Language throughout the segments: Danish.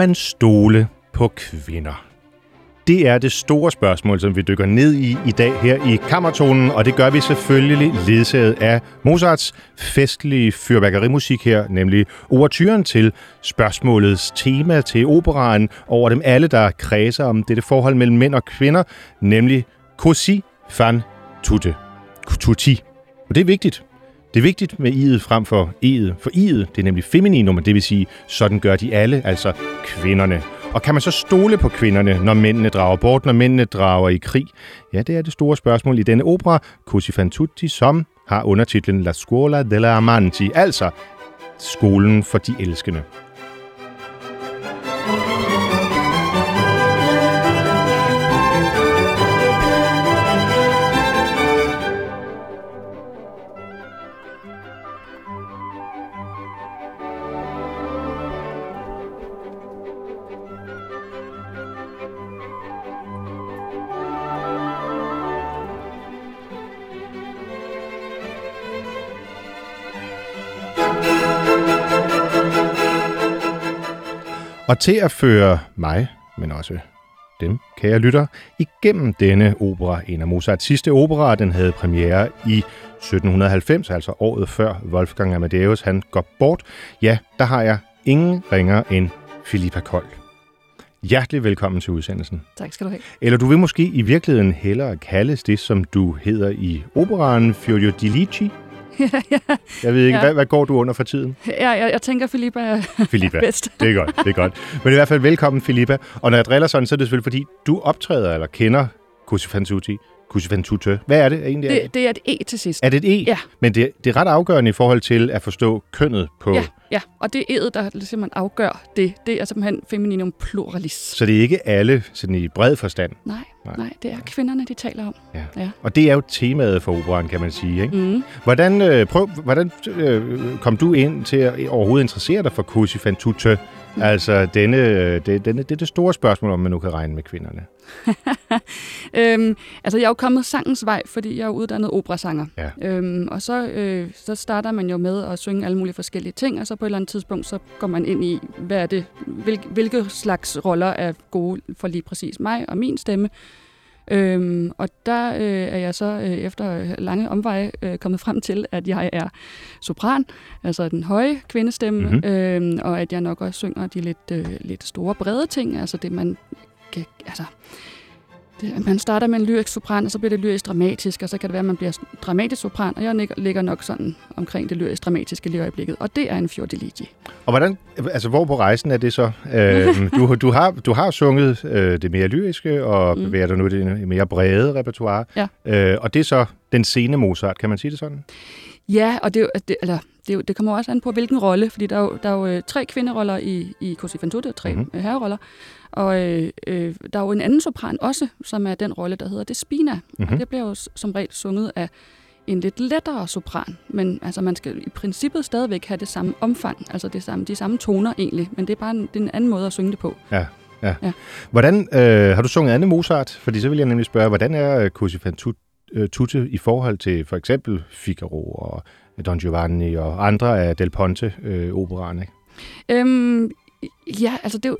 Man stole på kvinder? Det er det store spørgsmål, som vi dykker ned i i dag her i Kammertonen, og det gør vi selvfølgelig ledsaget af Mozarts festlige fyrværkerimusik her, nemlig overturen til spørgsmålets tema til operaen over dem alle, der kredser om dette forhold mellem mænd og kvinder, nemlig Così fan tutte. Tutti. Og det er vigtigt. Det er vigtigt med i'et frem for e'et, for i'et det er nemlig femininum, det vil sige, sådan gør de alle, altså kvinderne. Og kan man så stole på kvinderne, når mændene drager bort, når mændene drager i krig? Ja, det er det store spørgsmål i denne opera, Così fan tutti, som har undertitlen La Scuola della Amanti, altså skolen for de elskende. Og til at føre mig, men også dem, kære lytter, igennem denne opera, en af Mozarts sidste operaer, den havde premiere i 1790, altså året før Wolfgang Amadeus han går bort, ja, der har jeg ingen ringer end Filippa Kold. Hjertelig velkommen til udsendelsen. Tak skal du have. Eller du vil måske i virkeligheden hellere kaldes det, som du hedder i operaen, Fiordilici. Ja, ja. Jeg ved ikke, Ja. hvad, hvad går du under for tiden? Ja, jeg, jeg tænker, Filippa er Filippa. bedst. Det er godt, det er godt. Men i hvert fald velkommen, Filippa. Og når jeg driller sådan, så er det selvfølgelig, fordi du optræder eller kender Così fan tutti. Così fan tutte. Hvad er det egentlig? Det, det er et E til sidst. Er det et E? Ja. Men det, det er ret afgørende i forhold til at forstå kønnet på... Ja, ja, og det er E'et, der simpelthen afgør det. Det er simpelthen femininum pluralis. Så det er ikke alle sådan i bred forstand. Nej, Nej. nej, det er kvinderne, de taler om. Ja. Ja. Og det er jo temaet for operaen, kan man sige. Ikke? Mm. Hvordan, øh, prøv, hvordan øh, kom du ind til at overhovedet interessere dig for Così fan tutte? Mm. Altså, denne, øh, det, denne, det er det store spørgsmål, om man nu kan regne med kvinderne. Øhm, altså, jeg er jo kommet sangens vej, fordi jeg er uddannet operasanger. Ja. Øhm, og så, øh, så starter man jo med at synge alle mulige forskellige ting, og så på et eller andet tidspunkt, så går man ind i, hvad er det, hvil, hvilke slags roller er gode for lige præcis mig og min stemme. Øhm, og der øh, er jeg så øh, efter lange omveje øh, kommet frem til, at jeg er sopran, altså den høje kvindestemme, Mhm. mm-hmm. øhm, og at jeg nok også synger de lidt, øh, lidt store, brede ting, altså det man kan, altså det, man starter med en lyrisk sopran, og så bliver det lyrisk dramatisk, og så kan det være, at man bliver dramatisk sopran, og jeg ligger- nok sådan omkring det lyrisk dramatiske lige i øjeblikket, og det er en fiordiligi. Og hvordan, altså hvor på rejsen er det så? Øh, du, du, har, du har sunget øh, det mere lyriske, og mm. Bevæger dig nu i det mere brede repertoire. Ja. Øh, og det er så den sene Mozart, kan man sige det sådan? Ja, og det, er det, eller, det, det kommer også an på, hvilken rolle, fordi der er jo, der er jo øh, tre kvinderoller i, i Così fan tutte, tre Mhm. mm-hmm. herreroller, og øh, øh, der er jo en anden sopran også, som er den rolle, der hedder Despina, Mhm. mm-hmm. og det bliver jo som regel sunget af en lidt lettere sopran, men altså man skal i princippet stadigvæk have det samme omfang, altså det samme, de samme toner egentlig, men det er bare en, det er en anden måde at synge det på. Ja. ja. Ja. Hvordan, øh, har du sunget andet Mozart? Fordi så vil jeg nemlig spørge, hvordan er øh, Così fan øh, tutte i forhold til for eksempel Figaro og Don Giovanni og andre af Del Ponte øh, operaerne? Øhm, ja, altså det er jo,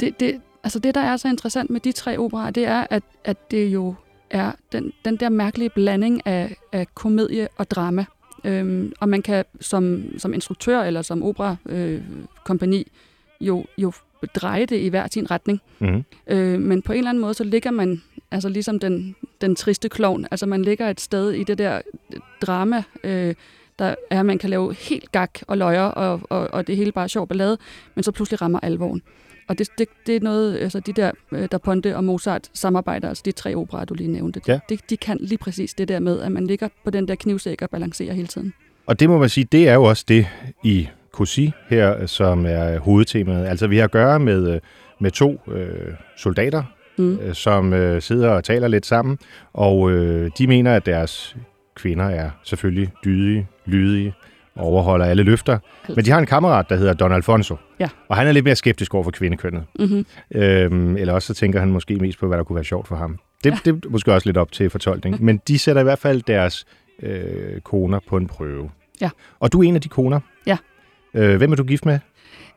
det, det, altså det, der er så interessant med de tre operer, det er, at, at det jo er den, den der mærkelige blanding af, af komedie og drama. Øhm, og man kan som, som instruktør eller som operakompani øh, jo, jo dreje det i hver sin retning. Mm. Øh, men på en eller anden måde, så ligger man altså ligesom den, den triste klovn. Altså man ligger et sted i det der drama, øh, der er, at man kan lave helt gak og løjer, og, og, og det hele bare sjov ballade, men så pludselig rammer alvoren. Og det, det, det er noget, altså de der, øh, der Ponte og Mozart samarbejder, altså de tre operer, du lige nævnte, Ja. det, de kan lige præcis det der med, at man ligger på den der knivsæk og balancerer hele tiden. Og det må man sige, det er jo også det i Cosi her, som er hovedtemaet. Altså vi har at gøre med, øh, med to øh, soldater, Mm. øh, som øh, sidder og taler lidt sammen, og øh, de mener, at deres kvinder er selvfølgelig dydige, lydige, overholder alle løfter. Men de har en kammerat, der hedder Don Alfonso, Ja. og han er lidt mere skeptisk over for kvindekønnet. Mm-hmm. Øhm, eller også så tænker han måske mest på, hvad der kunne være sjovt for ham. Det, ja. det er måske også lidt op til fortolkning. Men de sætter i hvert fald deres øh, koner på en prøve. Ja. Og du er en af de koner. Ja. Øh, hvem er du gift med?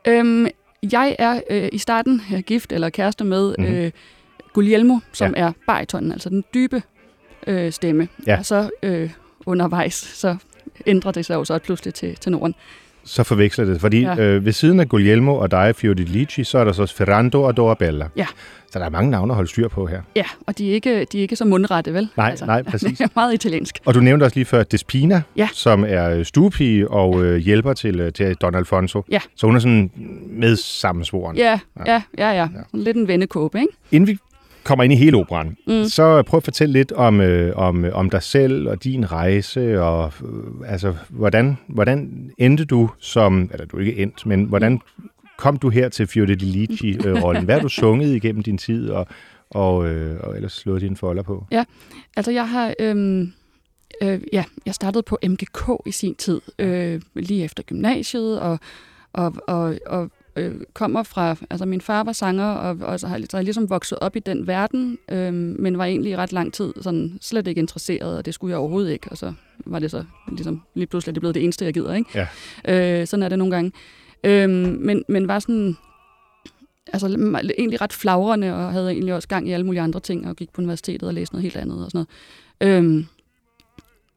Øhm, jeg er øh, i starten øh, gift eller kæreste med Mhm. mm-hmm. øh, Guglielmo, som ja. er baritonen, altså den dybe øh, stemme. Ja. Og så øh, undervejs, så ændrer det sig jo så pludselig til tenoren. Så forveksler det. Fordi ja. Ja. øh, ved siden af Guglielmo og dig, Fiordilici, så er der så Ferrando og Dorabella. Ja. Så der er mange navne at holde styr på her. Ja, og de er ikke, de er ikke så mundrette, vel? Nej, nej, præcis. Det er meget italiensk. Og du nævnte også lige før Despina, Ja. som er øh, stuepige og øh, hjælper til, øh, til Don Alfonso. Ja. Så hun er sådan med sammensvoren. Ja, ja, ja, ja. Sådan Lidt en vendekåbe, ikke? Inden vi kommer ind i hele operan, mm. Så prøv at fortælle lidt om, øh, om, om dig selv og din rejse, og øh, altså, hvordan, hvordan endte du som, eller du er ikke endt, men hvordan kom du her til Fiordilici-rollen? Hvad har du sunget igennem din tid, og, og, øh, og ellers slået dine folder på? Altså, jeg har... Øhm, øh, ja, jeg startede på MGK i sin tid, øh, lige efter gymnasiet, og, og, og, og øh, kommer fra... Altså, min far var sanger, og, og så har, jeg ligesom vokset op i den verden, øh, men var egentlig i ret lang tid sådan slet ikke interesseret, og det skulle jeg overhovedet ikke, og så var det så ligesom lige pludselig det blevet det eneste, jeg gider, ikke? Ja. Øh, sådan er det nogle gange. Øh, men, men var sådan altså egentlig ret flagrende, og havde egentlig også gang i alle mulige andre ting, og gik på universitetet og læste noget helt andet og sådan noget. Øhm,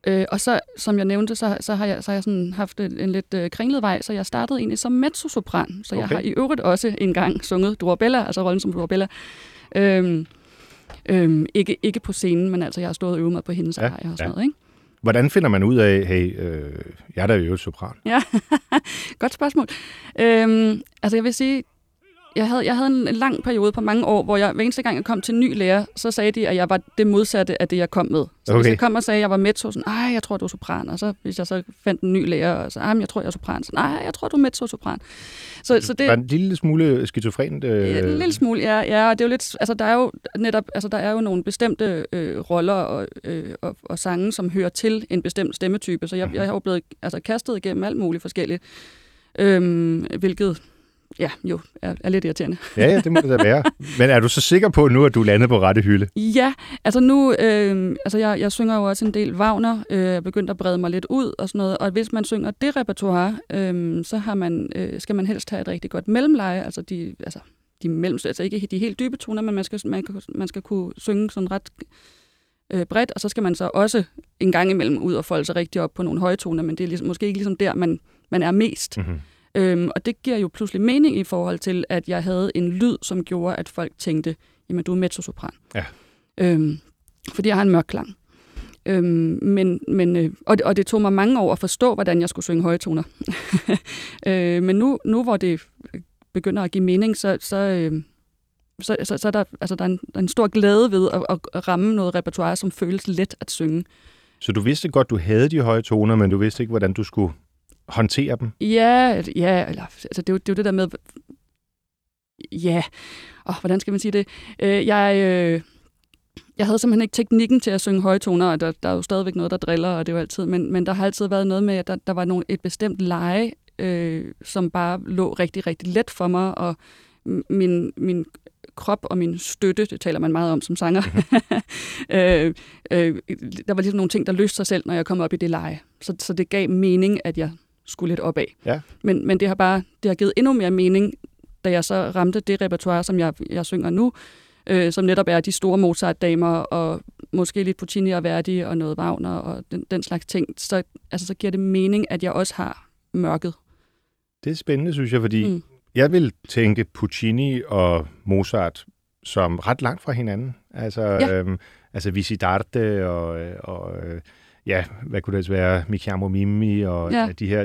øh, og så, som jeg nævnte, så, så har jeg, så har jeg sådan haft en, en lidt øh, kringlet vej, så jeg startede egentlig som mezzosopran. Så jeg Okay. har i øvrigt også engang sunget Dorabella, altså rollen som Dorabella. Øhm, øhm, ikke, ikke på scenen, men altså jeg har stået og øvet mig på hendes Ja, arier og sådan ja. noget, ikke? Hvordan finder man ud af, hey, øh, jeg er da jo sopran? Ja, godt spørgsmål. Øhm, altså jeg vil sige, jeg havde, jeg havde en lang periode på mange år, hvor jeg hver eneste gang, jeg kom til en ny lærer, så sagde de, at jeg var det modsatte af det, jeg kom med. Så okay. hvis jeg kom og sagde, at jeg var mezzo, sådan, ej, jeg tror, du er sopran. Og så hvis jeg så fandt en ny lærer, og så, ej, jeg tror, jeg er sopran. Så, nej, jeg tror, du er mezzo-sopran. Så, så Det... det, Var en lille smule skizofrent? Øh... Ja, en lille smule, ja, ja, og det er jo lidt, altså der er jo netop, altså der er jo nogle bestemte øh, roller og, øh, og, og sange, som hører til en bestemt stemmetype, så jeg, jeg har jo blevet altså, kastet igennem alt muligt forskelligt, øhm, hvilket ja, jo er, er lidt irriterende. Ja, ja, det må det da være. Men er du så sikker på nu, at du landet på rette hylde? Ja, altså nu, øh, altså jeg, jeg synger jo også en del Wagner, øh, jeg er begyndt at brede mig lidt ud og sådan noget, og hvis man synger det repertoire, øh, så har man, øh, skal man helst have et rigtig godt mellemleje, altså de, altså de mellem, altså ikke de helt dybe toner, men man skal, man, man skal kunne synge sådan ret øh, bredt, og så skal man så også en gang imellem ud og folde sig rigtig op på nogle høje toner, men det er ligesom, måske ikke ligesom der, man, man er mest. Mm-hmm. Øhm, og det giver jo pludselig mening i forhold til, at jeg havde en lyd, som gjorde, at folk tænkte, jamen du er mezzosopran. Ja. Øhm, fordi jeg har en mørk klang. Øhm, men, men, øh, og, det, og det tog mig mange år at forstå, hvordan jeg skulle synge høje toner. øh, men nu, nu hvor det begynder at give mening, så, så, øh, så, så, så er der, altså, der, er en, der er en stor glæde ved at, at ramme noget repertoire, som føles let at synge. Så du vidste godt, du havde de høje toner, men du vidste ikke, hvordan du skulle håndtere dem? Ja, ja eller, altså, det, er jo, det er jo det der med... Ja, oh, hvordan skal man sige det? Øh, jeg, øh, jeg havde simpelthen ikke teknikken til at synge høje toner, og der, der er jo stadigvæk noget, der driller, og det er jo altid, men, men der har altid været noget med, at der, der var nogle, et bestemt leje, øh, som bare lå rigtig, rigtig let for mig, og min, min krop og min støtte, det taler man meget om som sanger, øh, øh, der var ligesom nogle ting, der løste sig selv, når jeg kom op i det leje. Så, så det gav mening, at jeg skulle lidt opad. Ja. Men, men det har bare det har givet endnu mere mening, da jeg så ramte det repertoire, som jeg, jeg synger nu, øh, som netop er de store Mozart-damer, og måske lidt Puccini og Verdi, og noget Wagner, og den, den slags ting, så, altså, så giver det mening, at jeg også har mørket. Det er spændende, synes jeg, fordi mm. jeg vil tænke Puccini og Mozart som ret langt fra hinanden. Altså, ja. øhm, altså Visidarte og, og ja, hvad kunne det være, Mi chiamo Mimi og ja. de her.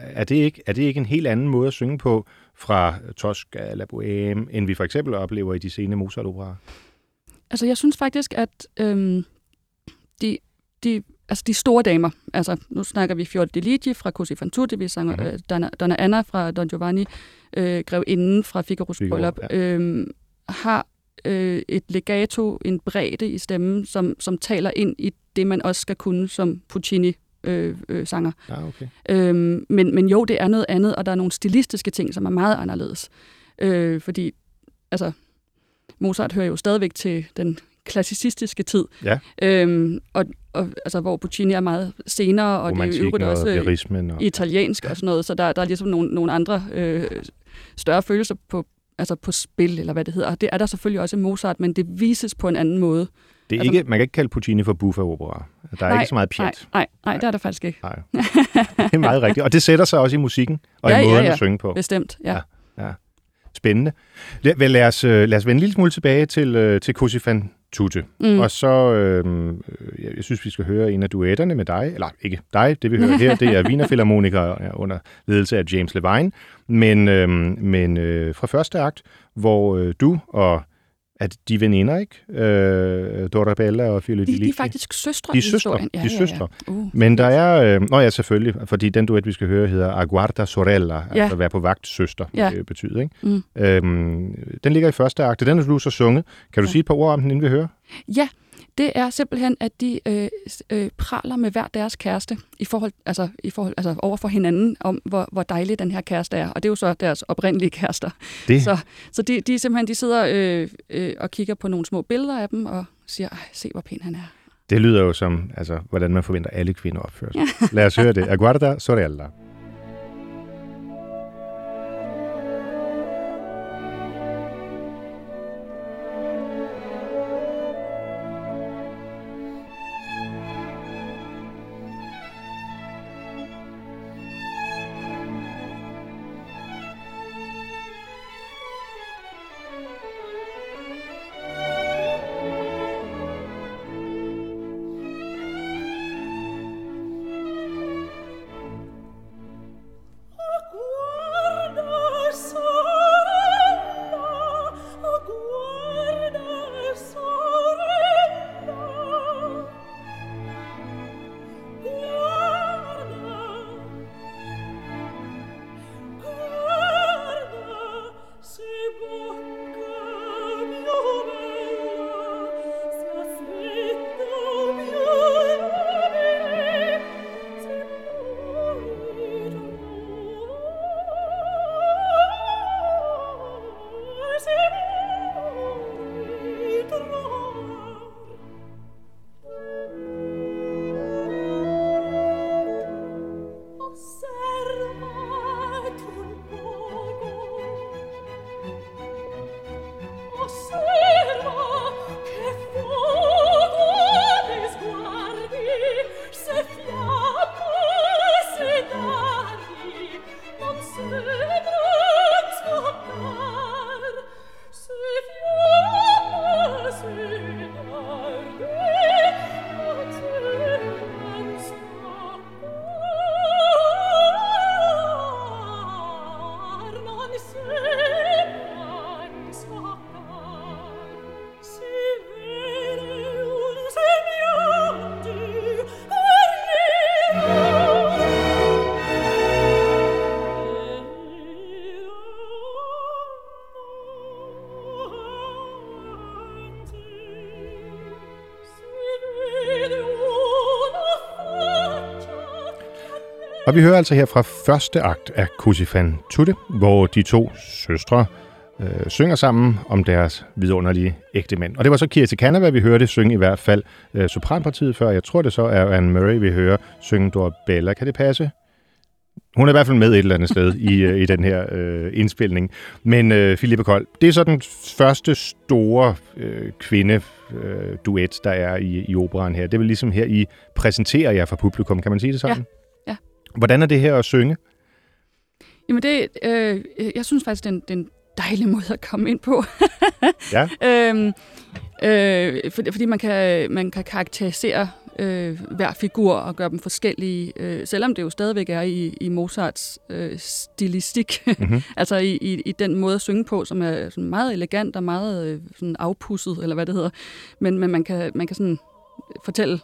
Er det, ikke, er det ikke en helt anden måde at synge på fra Tosca eller Bohème, end vi for eksempel oplever i de sene Mozart-operaer? Altså, jeg synes faktisk, at øhm, de, de, altså de store damer, altså nu snakker vi Fior de Ligi fra Così fan tutte, vi sanger mm-hmm. øh, Donna, Donna Anna fra Don Giovanni, øh, Grev Inden fra Figaro's Bryllup, ja. øh, har øh, et legato, en bredde i stemmen, som, som taler ind i det, man også skal kunne som Puccini øh, øh, sanger. Ja, okay. øhm, men, men jo, det er noget andet, og der er nogle stilistiske ting, som er meget anderledes. Øh, fordi, altså, Mozart hører jo stadigvæk til den klassicistiske tid. Ja. Øhm, og, og, altså, hvor Puccini er meget senere, og det er jo også og... italiensk og sådan noget, så der, der er ligesom nogle, nogle andre øh, større følelser på, altså på spil, eller hvad det hedder. Det er der selvfølgelig også i Mozart, men det vises på en anden måde. Det er altså, ikke, man kan ikke kalde Puccini for buffa-opera. Der er nej, ikke så meget pjat. Nej, nej, nej, det er der faktisk ikke. Nej. Det er meget rigtigt. Og det sætter sig også i musikken og ja, i måden ja, ja. at synge på. Bestemt, ja. ja, ja. Spændende. Lad, lad, os, øh, lad os vende en lille smule tilbage til, øh, til Così fan tutte. Mm. Og så, øh, jeg, jeg synes, vi skal høre en af duetterne med dig, eller ikke dig, det vi hører her, det er Wiener Philharmoniker under ledelse af James Levine, men, øh, men øh, fra første akt, hvor øh, du og at de veninder, ikke? Øh, Dorabella og Fiorelli. De, de er faktisk søstre de er søstre, Ja, de er søstre. Ja, ja. Uh. Men der er... Øh, nå ja, selvfølgelig, fordi den duet, vi skal høre, hedder Aguarda Sorella, ja. altså være på vagt søster, ja. det betyder, ikke? Mm. Øhm, den ligger i første akt. Den har du så sunget. Kan du ja. sige et par ord om den, inden vi hører? Ja, det er simpelthen, at de øh, øh, praler med hver deres kæreste i forhold, altså, i forhold, altså over for hinanden, om hvor, hvor dejlig den her kæreste er. Og det er jo så deres oprindelige kærester. Det. Så, så de, de simpelthen de sidder øh, øh, og kigger på nogle små billeder af dem og siger, se hvor pæn han er. Det lyder jo som, altså, hvordan man forventer alle kvinder opfører sig. Lad os høre det. Aguarda sorella. Og vi hører altså her fra første akt af Kusifan Tutte, hvor de to søstre øh, synger sammen om deres vidunderlige ægte mænd. Og det var så Kirsti Canava, vi hørte synge i hvert fald øh, sopranpartiet før. Jeg tror det så er Anne Murray, vi hører synge Bella. Kan det passe? Hun er i hvert fald med et eller andet sted i, øh, i den her øh, indspilning. Men øh, Philippe Kold, det er så den første store øh, kvinde-duet, der er i, i operan her. Det vel ligesom her, I præsenterer jer for publikum, kan man sige det sådan? Ja. Hvordan er det her at synge? Jamen det, øh, jeg synes faktisk, det er en, det er en dejlig måde at komme ind på. ja. øhm, øh, for, fordi man kan, man kan karakterisere øh, hver figur og gøre dem forskellige, øh, selvom det jo stadigvæk er i, i Mozarts øh, stilistik, mm-hmm. altså i, i, i den måde at synge på, som er sådan meget elegant og meget øh, sådan afpusset, eller hvad det hedder. Men, men man kan, man kan sådan fortælle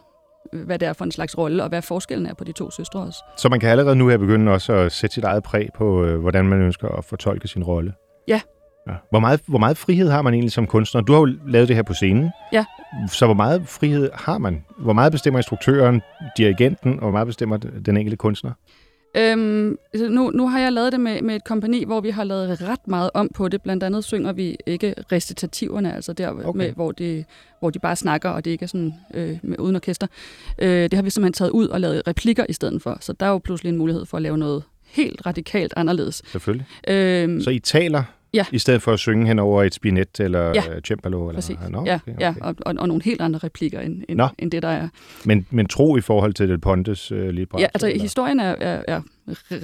hvad det er for en slags rolle, og hvad forskellen er på de to søstre også. Så man kan allerede nu her begynde også at sætte sit eget præg på, øh, hvordan man ønsker at fortolke sin rolle? Ja. ja. Hvor, meget, hvor meget frihed har man egentlig som kunstner? Du har jo lavet det her på scenen. Ja. Så hvor meget frihed har man? Hvor meget bestemmer instruktøren, dirigenten, og hvor meget bestemmer den enkelte kunstner? Øhm, nu, nu har jeg lavet det med, med et kompani, hvor vi har lavet ret meget om på det. Blandt andet synger vi ikke recitativerne, altså der, okay. med, hvor, det, hvor de bare snakker, og det ikke er sådan øh, med, uden orkester. Øh, det har vi simpelthen taget ud og lavet replikker i stedet for. Så der er jo pludselig en mulighed for at lave noget helt radikalt anderledes. Selvfølgelig. Øhm, så I taler Ja. I stedet for at synge hen over et spinet eller ja. cembalo? Eller, Præcis. Nå, okay, okay. Ja, og, og, og nogle helt andre replikker, end, end, end det, der er. Men, men tro i forhold til Del Pontes uh, libretto? Ja, altså eller? historien er, er, er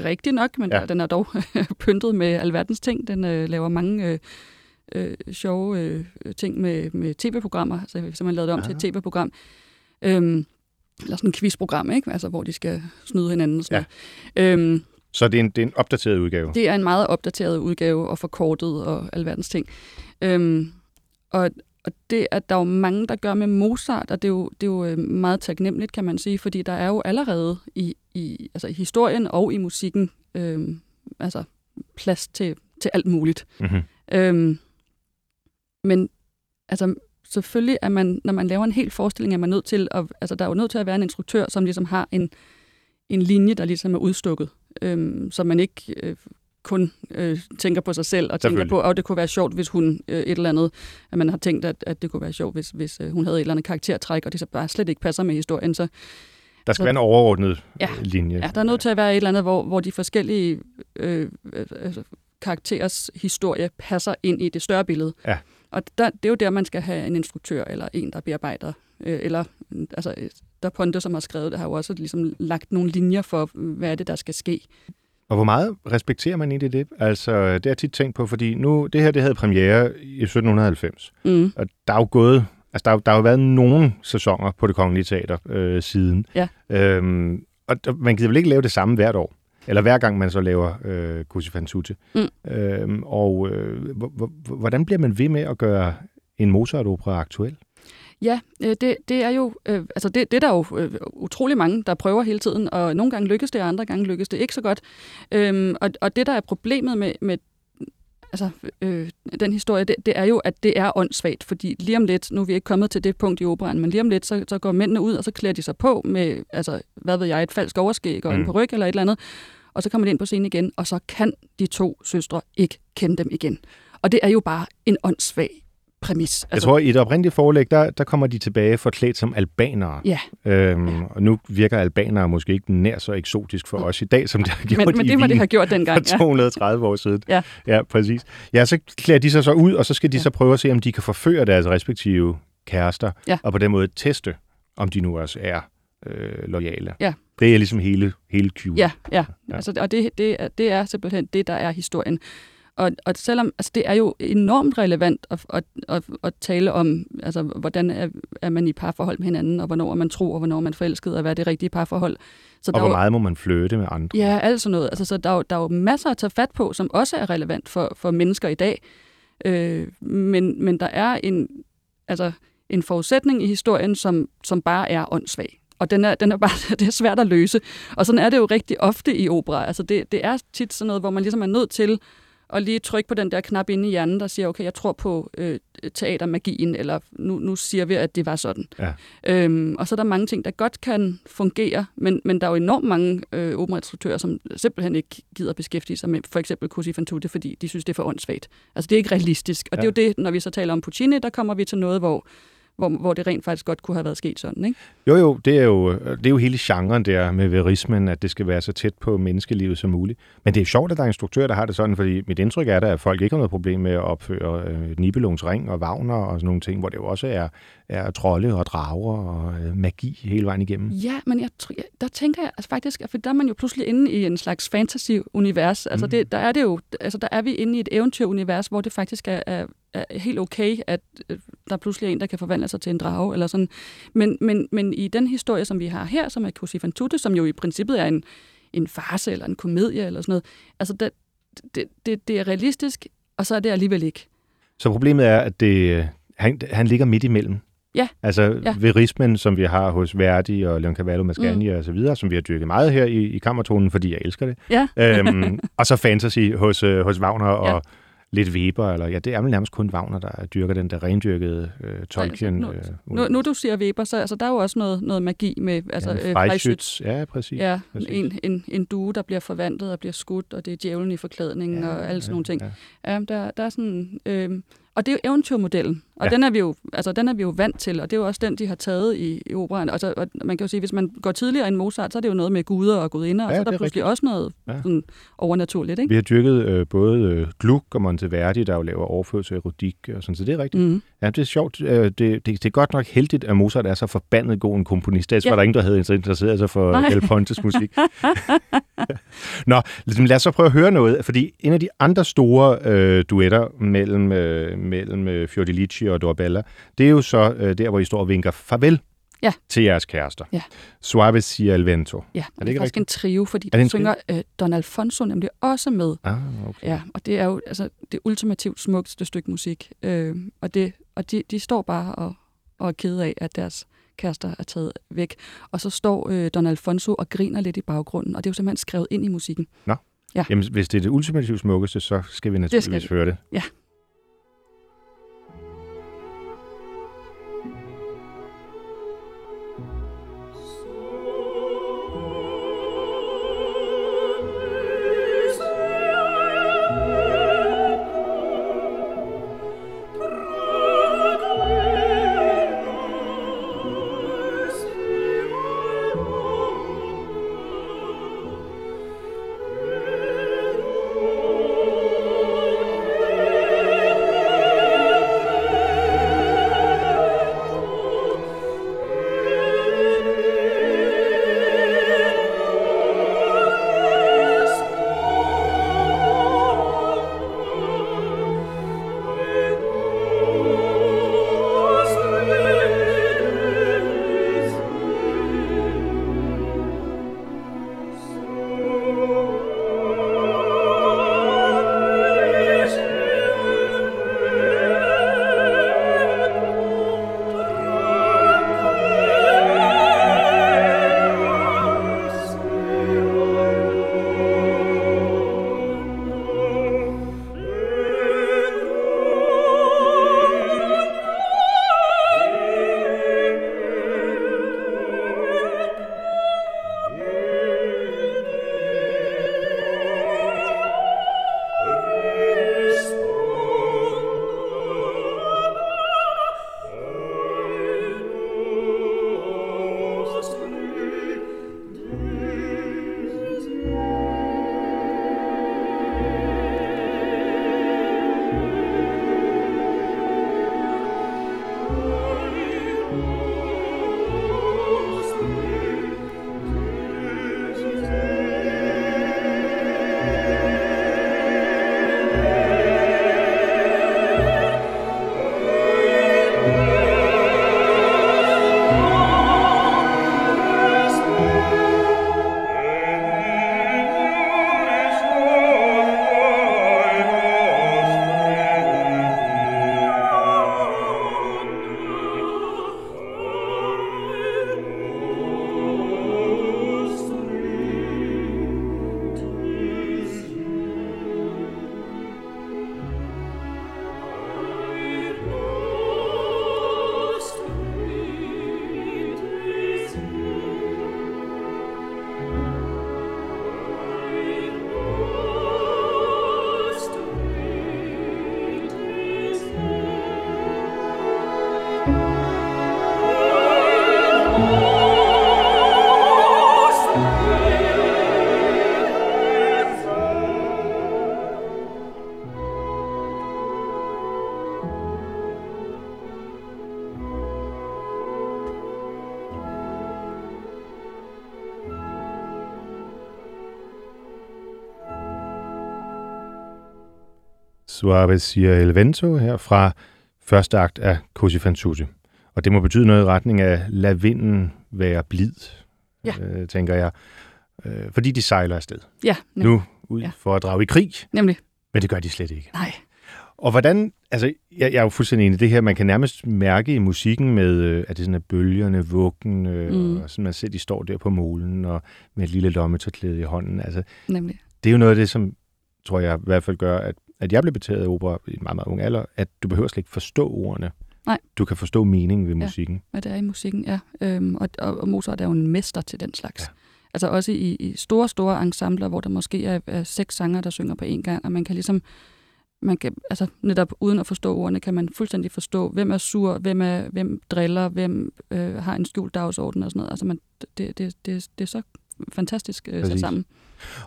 rigtig nok, men ja. den er dog pyntet med alverdens ting. Den uh, laver mange uh, uh, sjove uh, ting med, med tv-programmer, så jeg simpelthen lavet det om ja. til et tv-program. Um, eller sådan et quizprogram, ikke? Altså, hvor de skal snyde hinanden. Sådan ja. Um, så det er, en, det er en opdateret udgave? Det er en meget opdateret udgave og forkortet og alverdens ting. Øhm, og, og det at der er jo mange, der gør med Mozart, og det er jo, det er jo øh, meget taknemmeligt, kan man sige, fordi der er jo allerede i, i, altså i historien og i musikken øhm, altså plads til, til alt muligt. Mm-hmm. Øhm, men altså, selvfølgelig er man, når man laver en hel forestilling, er man nødt til at, altså der er jo nødt til at være en instruktør, som ligesom har en, en linje, der ligesom er udstukket øhm, så man ikke øh, kun øh, tænker på sig selv og tænker på, at oh, det kunne være sjovt, hvis hun øh, et eller andet, at man har tænkt, at, at det kunne være sjovt, hvis, hvis øh, hun havde et eller andet karaktertræk, og det så bare slet ikke passer med historien. Så, der skal så, være en overordnet ja, øh, linje. Ja, der er nødt til at være et eller andet, hvor, hvor de forskellige øh, øh, altså, karakterers historie passer ind i det større billede. Ja. Og der, det er jo der, man skal have en instruktør eller en, der bearbejder, øh, eller altså der Ponte, som har skrevet det, har jo også ligesom lagt nogle linjer for, hvad er det, der skal ske. Og hvor meget respekterer man egentlig det? Altså, det har jeg tit tænkt på, fordi nu, det her, det havde premiere i 1790. Mm. Og der er jo gået, altså der, der har jo været nogle sæsoner på det kongelige teater øh, siden. Ja. Øhm, og der, man kan vel ikke lave det samme hvert år? Eller hver gang man så laver øh, Così fan tutte. Mm. Øhm, og øh, hvordan bliver man ved med at gøre en Mozart-opera aktuel? Ja, øh, det, det er jo, øh, altså det, det er der jo øh, utrolig mange, der prøver hele tiden, og nogle gange lykkes det, og andre gange lykkes det ikke så godt. Øhm, og, og det, der er problemet med, med altså, øh, den historie, det, det er jo, at det er åndssvagt, fordi lige om lidt, nu er vi ikke kommet til det punkt i operan, men lige om lidt, så, så går mændene ud, og så klæder de sig på med, altså, hvad ved jeg, et falsk overskæg og mm. en ryg eller et eller andet, og så kommer de ind på scenen igen, og så kan de to søstre ikke kende dem igen. Og det er jo bare en åndssvag præmis. Altså, jeg tror, i et oprindeligt forelæg, der, der kommer de tilbage forklædt som albanere. Ja. Øhm, ja. Og nu virker albanere måske ikke nær så eksotisk for os i dag, som det har gjort men, men det må det have gjort dengang. For 230 ja. år siden. Ja. ja, præcis. Ja, så klæder de sig så ud, og så skal de ja. så prøve at se, om de kan forføre deres respektive kærester, ja. og på den måde teste, om de nu også er øh, lojale. Ja. Det er ligesom hele, hele Ja, ja. ja. Altså, og det, det, det er simpelthen det, der er historien. Og, og selvom altså det er jo enormt relevant at, at, at, at tale om, altså, hvordan er, er man i parforhold med hinanden, og hvornår er man tro, og hvornår er man forelsket, og hvad er det rigtige parforhold. Så og hvor meget må man flytte med andre? Ja, alt sådan noget. Altså, så der er, jo, der er jo masser at tage fat på, som også er relevant for, for mennesker i dag. Øh, men, men der er en, altså, en forudsætning i historien, som, som bare er åndssvag. Og den er, den er bare, det er svært at løse. Og sådan er det jo rigtig ofte i opera. Altså det, det er tit sådan noget, hvor man ligesom er nødt til og lige trykke på den der knap inde i hjernen, der siger, okay, jeg tror på øh, teatermagien, eller nu, nu siger vi, at det var sådan. Ja. Øhm, og så er der mange ting, der godt kan fungere, men, men der er jo enormt mange øh, operainstruktører, som simpelthen ikke gider beskæftige sig med for eksempel Così fan tutte, fordi de synes, det er for åndssvagt. Altså, det er ikke realistisk. Og ja. det er jo det, når vi så taler om Puccini, der kommer vi til noget, hvor hvor, hvor det rent faktisk godt kunne have været sket sådan, ikke? Jo, jo, det er jo, det er jo hele genren der med verismen, at det skal være så tæt på menneskelivet som muligt. Men det er sjovt, at der er instruktører, der har det sådan, fordi mit indtryk er da, at folk ikke har noget problem med at opføre øh, Nibelungs Ring og Wagner og sådan nogle ting, hvor det jo også er, er trolde og drager og øh, magi hele vejen igennem. Ja, men jeg, der tænker jeg altså faktisk, at for der er man jo pludselig inde i en slags fantasy-univers. Altså Mm. det, der er det jo, altså der er vi inde i et eventyrunivers, hvor det faktisk er, er, er helt okay, at øh, der pludselig er en, der kan forvandle sig til en drage eller sådan. Men, men, men i den historie, som vi har her, som er Cosi fan tutte, som jo i princippet er en, en farse eller en komedie eller sådan noget, altså det, det, det, det er realistisk, og så er det alligevel ikke. Så problemet er, at det, han, han ligger midt imellem. Ja. Altså Ja. ja. verismen, som vi har hos Verdi og Leoncavallo Mascagni mm. og så videre, som vi har dyrket meget her i, i kammertonen, fordi jeg elsker det. Ja. øhm, og så fantasy hos, øh, hos Wagner og Ja. Ja. lidt Weber, eller ja, det er vel nærmest kun Wagner, der dyrker den der rendyrkede øh, Tolkien. nu- øh, Nu, nu du siger Weber, så altså, der er jo også noget, noget magi med altså, ja, øh, Freischütz. Ja, præcis. Ja, præcis. en, en, en due, der bliver forvandlet og bliver skudt, og det er djævlen i forklædningen ja, og alle sådan nogle ting. Ja. Ja, der, der er sådan... Øh, og det er jo eventyrmodellen, og ja. Den, er vi jo, altså, den er vi jo vant til, og det er jo også den, de har taget i, i operaen. Altså, og man kan jo sige, hvis man går tidligere end Mozart, så er det jo noget med guder og gudinder, og Ja, så er der er pludselig rigtigt. også noget Ja. sådan overnaturligt, ikke? Vi har dyrket øh, både øh, Gluck og Monteverdi, der jo laver overførsel af erotik og sådan, så det er rigtigt. Mm. Ja, det er sjovt. Øh, Det, det, det er godt nok heldigt, at Mozart er så forbandet god en komponist. Ellers ja. var der ingen, der havde interesseret sig for Nej. El Pontes musik. Nå, lad os så prøve at høre noget, fordi en af de andre store øh, duetter mellem, øh, mellem øh, Fiordilici og Dorabella, det er jo så øh, der, hvor I står og vinker farvel Ja. til jeres kærester. Ja. Suave sia il vento. Ja, og det det er ikke faktisk en trio, fordi det der synger øh, Don Alfonso nemlig også med. Ah, okay. Ja, og det er jo altså, det ultimativt smukkeste stykke musik. Øh, og det, og de, de står bare og, og er kede af, at deres kærester er taget væk. Og så står øh, Don Alfonso og griner lidt i baggrunden, og det er jo simpelthen skrevet ind i musikken. Jamen, hvis det er det ultimativt smukkeste, så skal vi naturligvis vi. høre det. Ja. Suave sia el vento her fra første akt af Così fan tutte. Og det må betyde noget i retning af, lad vinden være blid, Ja. øh, tænker jeg. Øh, fordi de sejler afsted Ja, nemlig. nu ud Ja. for at drage i krig, nemlig. men det gør de slet ikke. Nej. Og hvordan, altså jeg, jeg er jo fuldstændig enig i det her, man kan nærmest mærke i musikken med, øh, at det sådan er bølgerne, vuggen, øh, mm. og sådan man ser, de står der på molen og med et lille lommetørklæde i hånden. Altså, Nemlig. det er jo noget af det, som tror jeg i hvert fald gør, at, at jeg blev betaget af opera i en meget, meget ung alder, at du behøver slet ikke forstå ordene. Nej. Du kan forstå meningen ved Ja. musikken. hvad det er i musikken, ja. Øhm, og, og, Mozart er jo en mester til den slags. Ja. Ja. Altså også i, i store, store ensembler, hvor der måske er, er seks sanger, der synger på én gang, og man kan ligesom, man kan, altså netop uden at forstå ordene, kan man fuldstændig forstå, hvem er sur, hvem, er, hvem driller, hvem øh, har en skjult dagsorden og sådan noget. Altså man, det, det, det, det er så fantastisk øh, sat sammen.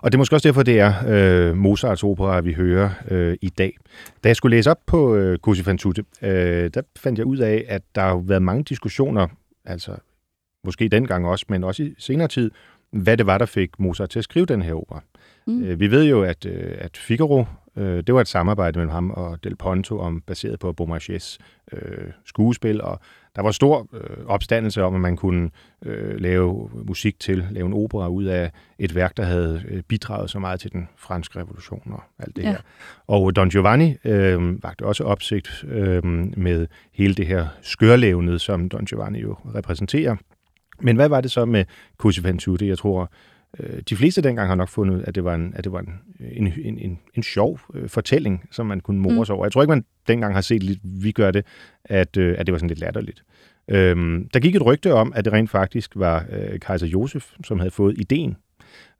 Og det er måske også derfor, det er øh, Mozarts opera, vi hører øh, i dag. Da jeg skulle læse op på øh, Così fan tutte, øh, der fandt jeg ud af, at der har været mange diskussioner, altså måske dengang også, men også i senere tid, hvad det var, der fik Mozart til at skrive den her opera. Mm. Øh, vi ved jo, at, øh, at Figaro, øh, det var et samarbejde mellem ham og Del Ponto, om, baseret på Beaumarchais øh, skuespil, og der var stor øh, opstandelse om, at man kunne øh, lave musik til, lave en opera ud af et værk, der havde øh, bidraget så meget til den franske revolution og alt det Ja. her. Og Don Giovanni øh, vagte også opsigt øh, med hele det her skørlevnet, som Don Giovanni jo repræsenterer. Men hvad var det så med Così fan tutte? Jeg tror, de fleste dengang har nok fundet, at det var en, at det var en, en, en, en, en sjov øh, fortælling, som man kunne more Mm. over. Jeg tror ikke, man dengang har set lidt, vi gør det, at, øh, at det var sådan lidt latterligt. Øhm, der gik et rygte om, at det rent faktisk var øh, Kaiser Josef, som havde fået ideen.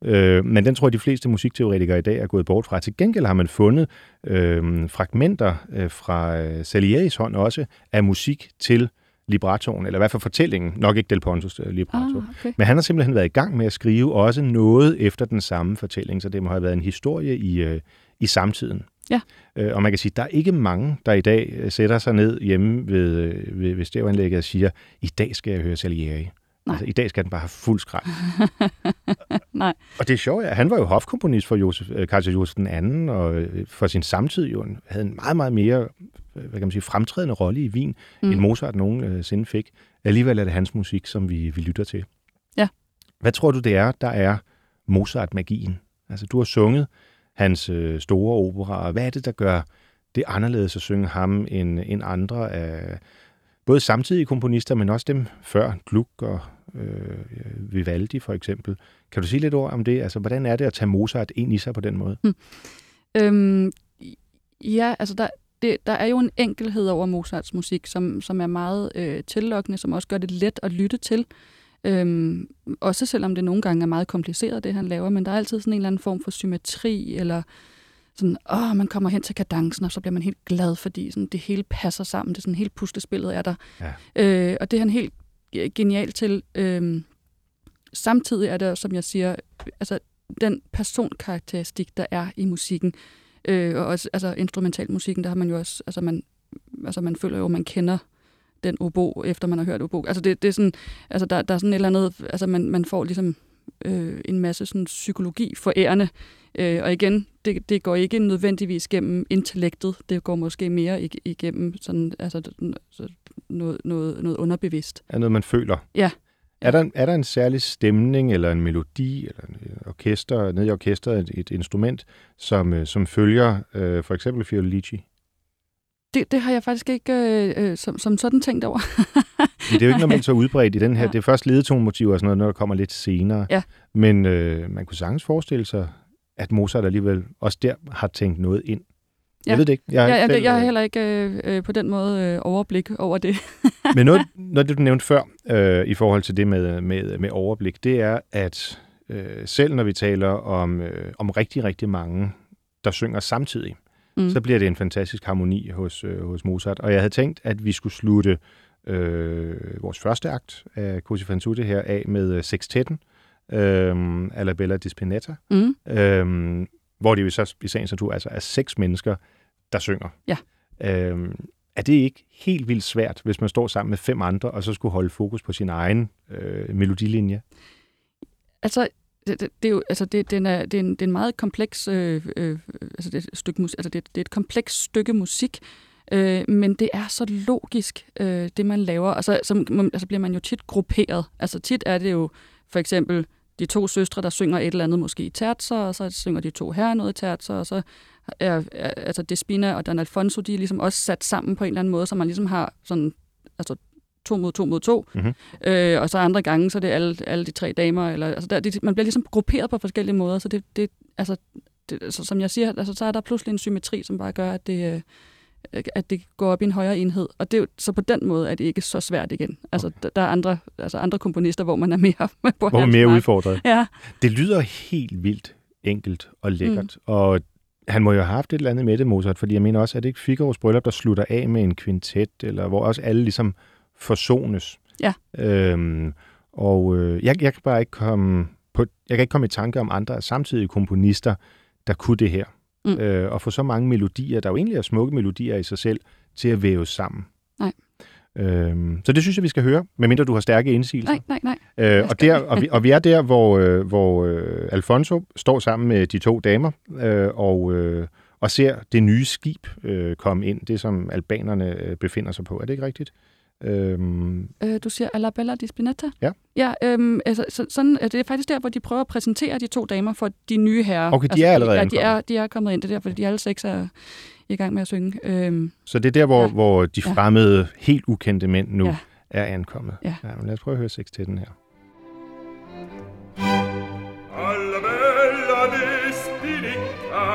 Øh, men den tror jeg, de fleste musikteoretikere i dag er gået bort fra. Til gengæld har man fundet øh, fragmenter øh, fra øh, Salieris hånd også af musik til librettoen, eller i hvert fald fortællingen, nok ikke Del Pontos øh, libretto. Ah, okay. Men han har simpelthen været i gang med at skrive også noget efter den samme fortælling, så det må have været en historie i, øh, i samtiden. Ja. Øh, og man kan sige, der er ikke mange, der i dag øh, sætter sig ned hjemme ved, øh, ved, ved stævanlægget og siger, i dag skal jeg høre Salieri. Nej. Altså, I dag skal den bare have fuld skrald. Nej. Og det er sjovt, at han var jo hofkomponist for Josef, øh, Kaiser Josef den anden, og øh, for sin samtid jo havde en meget, meget mere øh, hvad kan man sige, fremtrædende rolle i Wien. Mm. end Mozart nogensinde fik. Alligevel er det hans musik, som vi, vi lytter til. Ja. Hvad tror du, det er, der er Mozart-magien? Altså, du har sunget hans øh, store operaer. Hvad er det, der gør det anderledes at synge ham end, end andre af både samtidige komponister, men også dem før, Gluck og øh, Vivaldi for eksempel. Kan du sige lidt ord om det? Altså, hvordan er det at tage Mozart ind i sig på den måde? Øhm, ja, altså der, det, der er jo en enkelhed over Mozarts musik, som, som er meget øh, tillokkende, som også gør det let at lytte til. Øhm, også selvom det nogle gange er meget kompliceret, det han laver, men der er altid sådan en eller anden form for symmetri, eller sådan, åh, man kommer hen til kadencen, og så bliver man helt glad, fordi sådan, det hele passer sammen, det er sådan helt puslespillet er der. Ja. Øh, og det er han helt genial til. Øhm, samtidig er det, som jeg siger, altså den personkarakteristik, der er i musikken, øh, og også altså, instrumentalmusikken, der har man jo også, altså man, altså man føler jo, at man kender den obo, efter man har hørt obo. Altså det, det er sådan, altså der, der er sådan et eller andet, altså man, man får ligesom øh, en masse sådan psykologi forærende, øh, og igen, det, det går ikke nødvendigvis gennem intellektet, det går måske mere ig- igennem sådan, altså så noget, noget, noget underbevidst. Er noget, man føler? Ja. Er der, er der en særlig stemning, eller en melodi, eller en øh, orkester, nede i orkestret, et, et instrument, som, øh, som følger øh, for eksempel Fiordalici? Det, det har jeg faktisk ikke øh, øh, som, som sådan tænkt over. Det er jo ikke normalt så udbredt i den her. Ja. Det er først ledetonemotiver og sådan noget, når der kommer lidt senere. Ja. Men øh, man kunne sagtens forestille sig, at Mozart alligevel også der har tænkt noget ind. Jeg Ja. ved det ikke. Jeg, Jeg, har jeg, ikke jeg, jeg har øh, heller ikke øh, øh, på den måde øh, overblik over det. Men noget, noget det, du nævnte før øh, i forhold til det med, med, med overblik, det er, at øh, selv når vi taler om, øh, om rigtig, rigtig mange, der synger samtidig, mm. så bliver det en fantastisk harmoni hos, øh, hos Mozart. Og jeg havde tænkt, at vi skulle slutte øh, vores første akt af Così fan tutte her af med øh, sextetten, øh, Alla Bella di Spinetta, Mm. øh, hvor det jo så i sagens natur altså er seks mennesker, der synger. Ja. Øh, er det ikke helt vildt svært, hvis man står sammen med fem andre, og så skulle holde fokus på sin egen øh, melodilinje? Altså, det, det, det er jo, altså det, den er, det, er en, det er en meget kompleks, øh, øh, altså det er et stykke musik, altså det, det er et komplekst stykke musik, øh, men det er så logisk, øh, det man laver, og så, så altså bliver man jo tit grupperet. Altså tit er det jo for eksempel de to søstre, der synger et eller andet måske i tertser, og så synger de to herrer noget i tertser, og så er, er altså Despina og Dan Alfonso, de er ligesom også sat sammen på en eller anden måde, så man ligesom har sådan, altså to mod to mod to. Mm-hmm. Øh, og så andre gange, så er det alle, alle de tre damer. Eller, altså der, det, man bliver ligesom grupperet på forskellige måder, så det, det altså, det, altså, som jeg siger, altså, så er der pludselig en symmetri, som bare gør, at det, øh, at det går op i en højere enhed. Og det, så på den måde er det ikke så svært igen. Altså, okay. der er andre, altså andre komponister, hvor man er mere på Hvor man mere udfordret. Ja. Det lyder helt vildt enkelt og lækkert. Mm. Og han må jo have haft et eller andet med det, Mozart, fordi jeg mener også, at det ikke Figaro's bryllup, der slutter af med en kvintet, eller hvor også alle ligesom forsones. Ja. Øhm, og øh, jeg, jeg kan bare ikke komme på, jeg kan ikke komme i tanke om andre samtidige komponister, der kunne det her. Mm. Øh, og få så mange melodier, der jo egentlig er smukke melodier i sig selv, til at væve sammen. Nej. Øhm, så det synes jeg, vi skal høre, medmindre du har stærke indsigelser. Nej, nej, nej. Øh, og, der, og, vi, og vi er der, hvor, øh, hvor øh, Alfonso står sammen med de to damer øh, og, øh, og ser det nye skib øh, komme ind, det som albanerne øh, befinder sig på. Er det ikke rigtigt? Øhm... Øh, du siger Alla Bella di Spinetta? Ja. Ja, øhm, altså, så, sådan, det er faktisk der, hvor de prøver at præsentere de to damer for de nye herrer. Okay, de altså, er allerede Ja, de er, de er kommet ind. Det er derfor, de alle seks er i gang med at synge. Øhm, så det er der, hvor, ja. hvor de fremmede, ja. helt ukendte mænd nu ja. er ankommet. Ja. ja men lad os prøve at høre seks til den her. Alla bella di spinetta,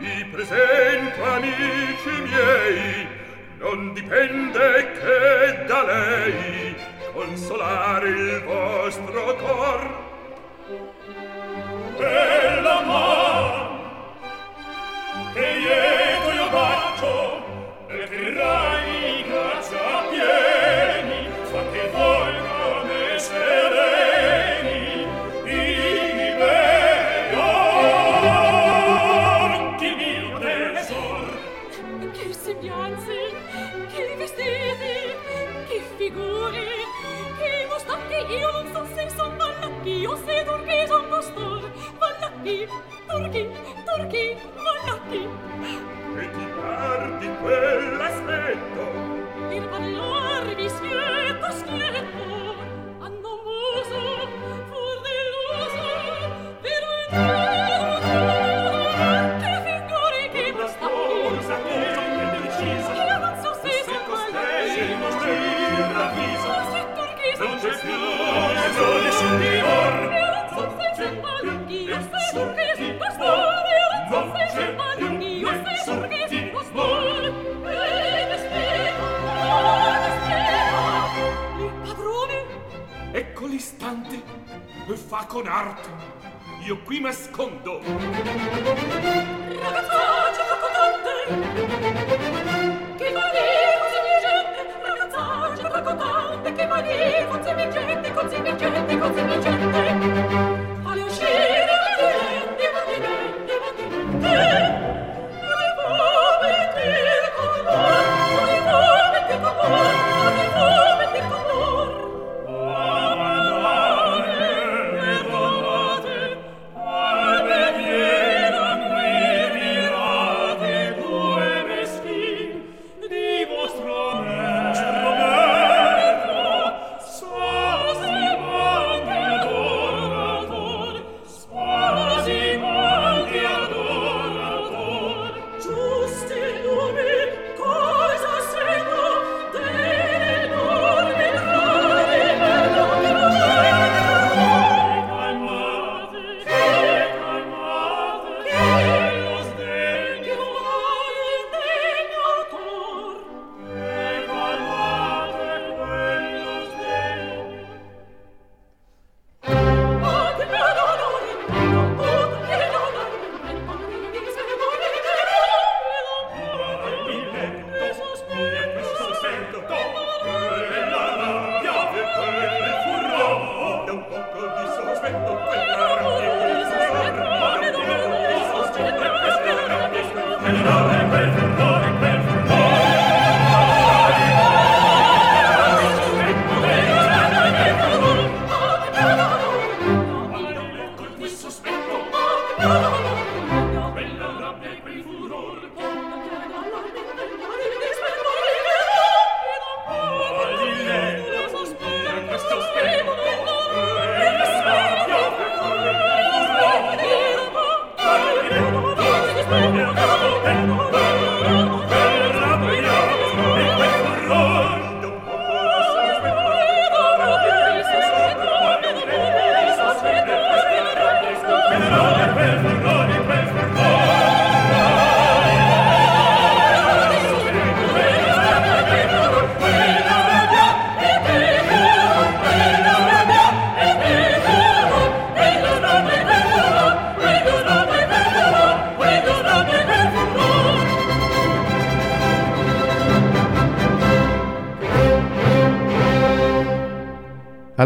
vi presento amici miei, non dipende che da lei consolare il vostro cor. Bella man che ieri schietto! Il valor vi schietto, schietto! con arte io qui m'ascondo ragazzo!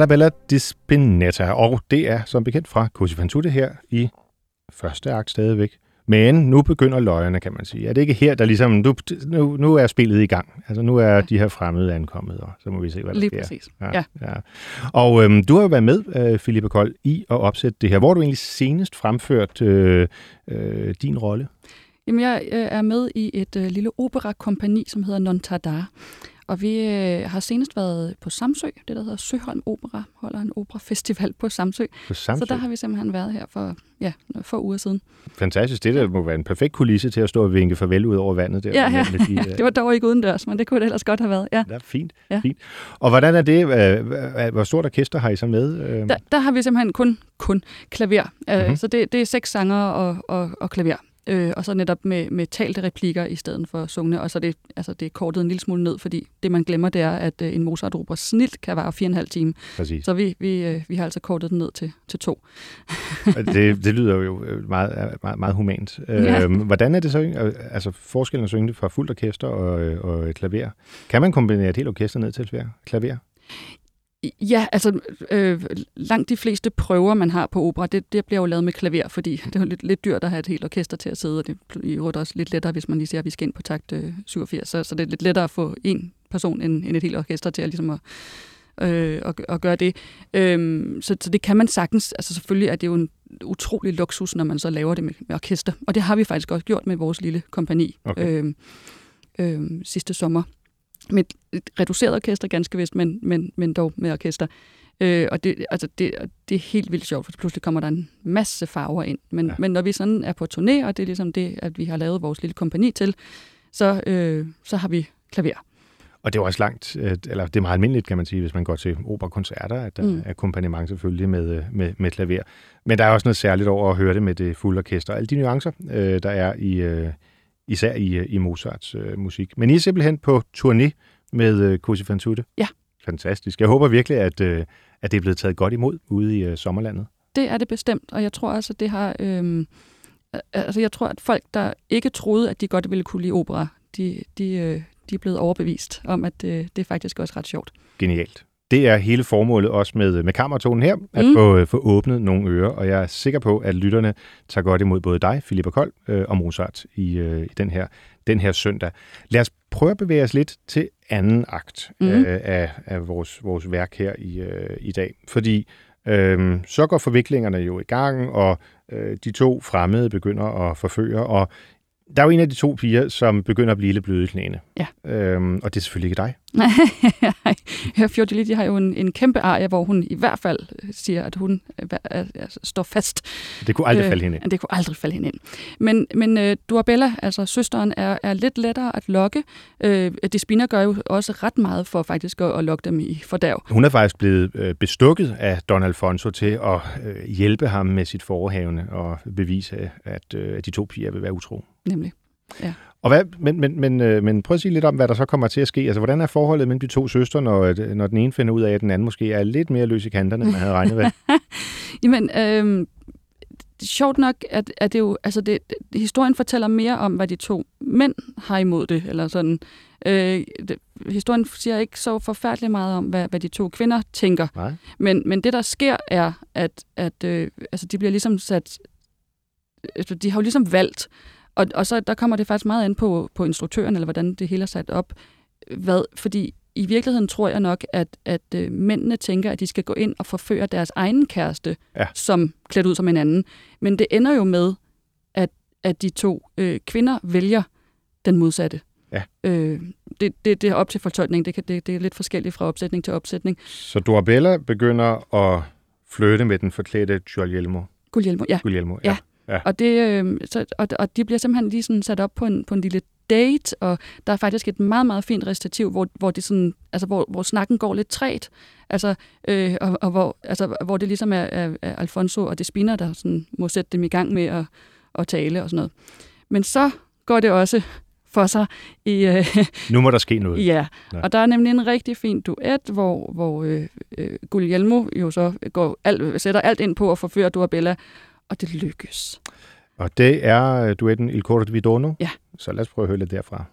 Alla Bella di Spinetta, og det er som bekendt fra Cosi fan tutte her i første akt stadigvæk. Men nu begynder løjerne, kan man sige. Er det ikke her, der ligesom, nu, nu, nu er spillet i gang. Altså nu er ja. de her fremmede ankommet, og så må vi se, hvad der Lige sker. præcis. Ja, Ja. ja. Og øhm, du har jo været med, øh, Philippe Kold, i at opsætte det her. Hvor har du egentlig senest fremført øh, øh, din rolle? Jamen, jeg øh, er med i et øh, lille operakompani, som hedder Non Tardar. Og vi øh, har senest været på Samsø, det der hedder Søholm Opera, holder en operafestival på Samsø. På Samsø? Så der har vi simpelthen været her for ja, få uger siden. Fantastisk. Det der må være en perfekt kulisse til at stå og vinke farvel ud over vandet. Der, Ja, ja. med de, øh, Det var dog ikke udendørs, men det kunne det ellers godt have været. Ja. Ja, fint, Ja. fint. Og hvordan er det? Hvor stort orkester har I så med? Øh, Der, der har vi simpelthen kun, kun klaver. Mhm. Uh, så det, det er seks sanger og, og, og klaver. Øh, og så netop med, med talte replikker i stedet for sungne. Og så er det, altså det er kortet en lille smule ned, fordi det man glemmer, det er, at øh, en Mozart-opera snilt kan vare fire og en halv time. Præcis. Så vi, vi, øh, vi har altså kortet den ned til, til to. det, det lyder jo øh, meget, meget, meget humant. Ja. Øhm, hvordan er det så? øh, Altså forskellen at synge det fra fuldt orkester og, øh, og klaver. Kan man kombinere et helt orkester ned til klaver? Ja, altså øh, langt de fleste prøver, man har på opera, det, det bliver jo lavet med klaver, fordi det er jo lidt, lidt dyrt at have et helt orkester til at sidde, og det er i øvrigt også lidt lettere, hvis man lige siger, at vi skal ind på takt øh, 87, så, så det er lidt lettere at få en person end, end et helt orkester til at, ligesom at, øh, at, at gøre det. Øhm, så, så det kan man sagtens, altså selvfølgelig er det jo en utrolig luksus, når man så laver det med, med orkester, og det har vi faktisk også gjort med vores lille kompani Okay. øhm, øhm, sidste sommer med et- et reduceret orkester, ganske vist, men, men, men dog med orkester. Øh, og det, altså det, det er helt vildt sjovt, for pludselig kommer der en masse farver ind. Men, Ja. men når vi sådan er på turné, og det er ligesom det, at vi har lavet vores lille kompani til, så, øh, så har vi klaver. Og det er også langt, øh, eller det er meget almindeligt, kan man sige, hvis man går til operakoncerter, at der mm. Er akkompagnement selvfølgelig med, øh, med, med klaver. Men der er også noget særligt over at høre det med det fulde orkester. Alle de nuancer, øh, der er i, øh, især i, øh, i Mozarts øh, musik. Men I er simpelthen på turné med øh, Cosi fan tutte? Ja. Fantastisk. Jeg håber virkelig, at, øh, at det er blevet taget godt imod ude i øh, sommerlandet. Det er det bestemt, og jeg tror også, at det har... Øh, altså jeg tror, at folk, der ikke troede, at de godt ville kunne lide opera, de, de, øh, de er blevet overbevist om, at øh, det er faktisk også ret sjovt. Genialt. Det er hele formålet også med, med kammertonen her, at mm. Få, få åbnet nogle ører, og jeg er sikker på, at lytterne tager godt imod både dig, Philippa Kold, øh, og Mozart i, øh, i den, her, den her søndag. Lad os prøve at bevæge os lidt til anden akt mm. Øh, af, af vores, vores værk her i, øh, i dag, fordi øh, så går forviklingerne jo i gang, og øh, de to fremmede begynder at forføre, og der er jo en af de to piger, som begynder at blive lidt bløde i knæene. Ja. Øhm, og det er selvfølgelig ikke dig. Nej, Fiordiliti har jo en, en kæmpe arie, hvor hun i hvert fald siger, at hun øh, er, står fast. Det kunne aldrig øh, falde hende ind. Det kunne aldrig falde hende ind. Men, men uh, Duabella, altså søsteren, er, er lidt lettere at lokke. Uh, Despina gør jo også ret meget for faktisk at, at lokke dem i fordærv. Hun er faktisk blevet øh, bestukket af Don Alfonso til at øh, hjælpe ham med sit forehavende og bevise, at, øh, at de to piger vil være utro. Nemlig. Og hvad, men, men, men, øh, men prøv at sige lidt om, hvad der så kommer til at ske. Altså, hvordan er forholdet mellem de to søstre, når, øh, når den ene finder ud af, at den anden måske er lidt mere løs i kanterne, end man havde regnet med? Jamen, øh, sjovt nok, at, at det jo, altså det, historien fortæller mere om, hvad de to mænd har imod det, eller sådan. Øh, det, historien siger ikke så forfærdeligt meget om, hvad, hvad de to kvinder tænker. Nej. Men, men det, der sker, er, at, at øh, altså, de bliver ligesom sat... Altså, de har jo ligesom valgt, og, og så der kommer det faktisk meget an på, på instruktøren, eller hvordan det hele er sat op. Hvad, fordi i virkeligheden tror jeg nok, at, at øh, mændene tænker, at de skal gå ind og forføre deres egen kæreste, Ja. som klædt ud som en anden. Men det ender jo med, at, at de to øh, kvinder vælger den modsatte. Ja. Øh, det, det, det er op til fortolkning. Det, kan, det, det er lidt forskelligt fra opsætning til opsætning. Så Dorabella begynder at flytte med den forklædte Guglielmo. Guglielmo, ja. Guglielmo Ja. Ja. Og, det, øh, så, og, og de bliver simpelthen lige sådan sat op på en, på en lille date, og der er faktisk et meget, meget fint recitativ, hvor, hvor, det sådan, altså, hvor, hvor snakken går lidt træt, altså, øh, og, og hvor, altså, hvor det ligesom er, er, er Alfonso og Despina, der sådan må sætte dem i gang med at, at tale og sådan noget. Men så går det også for sig i, øh, Nu må der ske noget. Ja, Nå. og der er nemlig en rigtig fin duet, hvor, hvor øh, øh, Guglielmo jo så går alt, sætter alt ind på at forføre Dorabella, og det lykkes. Og det er øh, duetten Il Coro di Vidono. Ja. Så lad os prøve at høre lidt derfra.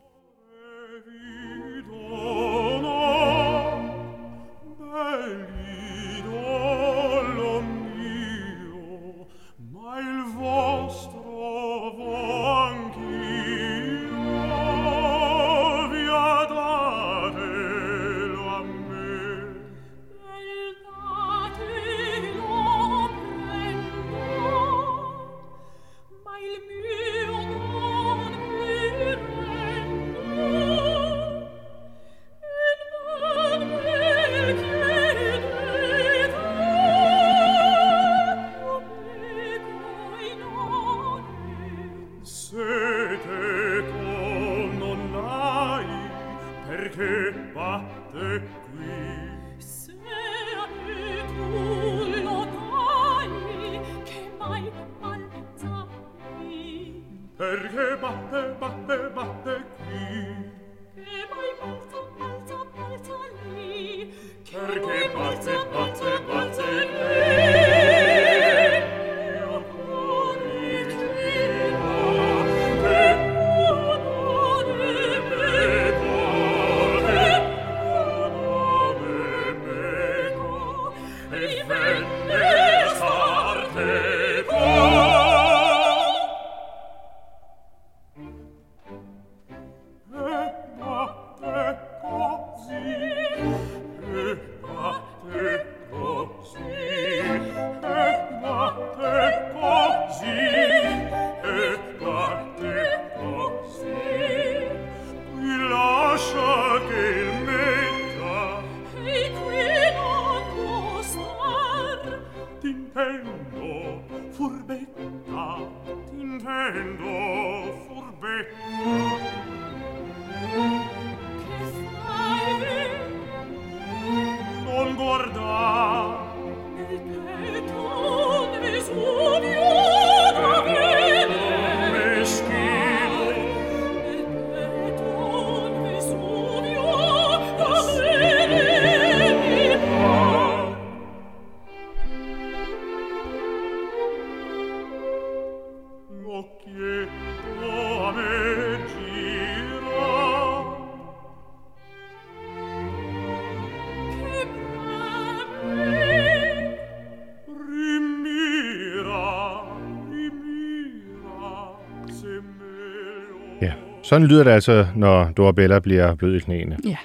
Sådan lyder det altså, når Dorabella bliver blød i knæene. Ja.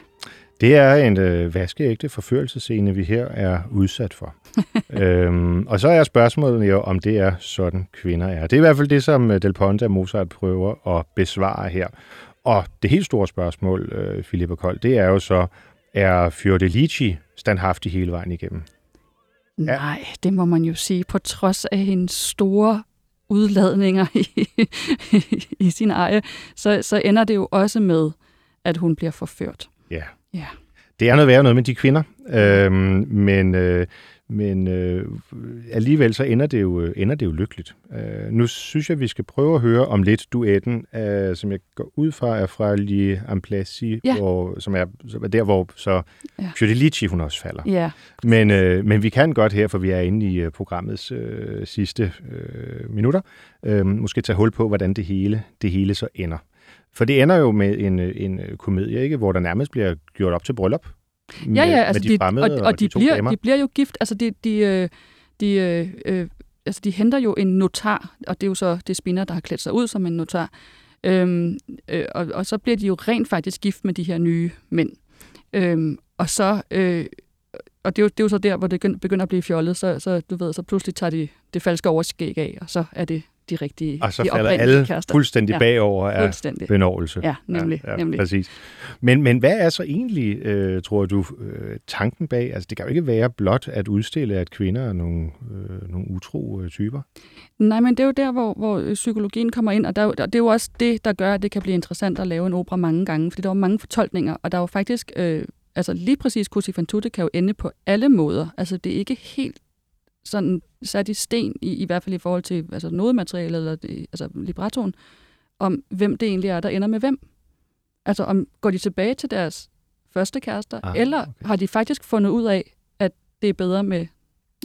Det er en øh, vaskeægte forførelsescene, vi her er udsat for. øhm, og så er spørgsmålet jo, om det er sådan kvinder er. Det er i hvert fald det, som øh, Del Ponte og Mozart prøver at besvare her. Og det helt store spørgsmål, øh, Filippa Kold, det er jo så, er Fiordelici standhaftig hele vejen igennem? Nej, det må man jo sige, på trods af hendes store udladninger i, i sin eje, så, så ender det jo også med, at hun bliver forført. Ja. Ja. Det er noget værre noget med de kvinder, øhm, men, øh, men øh, alligevel så ender det jo, øh, ender det jo lykkeligt. Øh, nu synes jeg, vi skal prøve at høre om lidt duetten, øh, som jeg går ud fra, er fra Li Amplasi, Ja. hvor, som, er, som er der, hvor så Ja. hun også falder. Ja, Men, øh, men vi kan godt her, for vi er inde i øh, programmets øh, sidste øh, minutter, øh, måske tage hul på, hvordan det hele, det hele så ender. For det ender jo med en, øh, en komedie, ikke, hvor der nærmest bliver gjort op til bryllup. Med, ja, ja altså med de fremmede og, og, de, to bliver, damer. de bliver jo gift, altså de, de, øh, de, øh, øh, altså de henter jo en notar, og det er jo så det spinner, der har klædt sig ud som en notar, øhm, øh, og, og så bliver de jo rent faktisk gift med de her nye mænd. Øhm, og så, øh, og det er, jo, det er jo så der, hvor det begynder at blive fjollet, så, så du ved, så pludselig tager de det falske overskæg af, og så er det de rigtige, Og så de falder alle kærester. fuldstændig Ja, bagover af fuldstændig. benovelse. Ja, nemlig, ja, ja, nemlig. Præcis. Men, men hvad er så egentlig, øh, tror du, øh, tanken bag? Altså, det kan jo ikke være blot at udstille, at kvinder er nogle, øh, nogle utro øh, typer. Nej, men det er jo der, hvor, hvor øh, psykologien kommer ind, og der, er og det er jo også det, der gør, at det kan blive interessant at lave en opera mange gange, fordi der er jo mange fortolkninger, og der er jo faktisk, øh, altså lige præcis Così fan tutte kan jo ende på alle måder. Altså det er ikke helt sådan sat i sten, i, i hvert fald i forhold til altså nodematerialet, eller det, altså librettoen, om hvem det egentlig er, der ender med hvem. Altså om går de tilbage til deres første kærester, Ah, eller okay. har de faktisk fundet ud af, at det er bedre med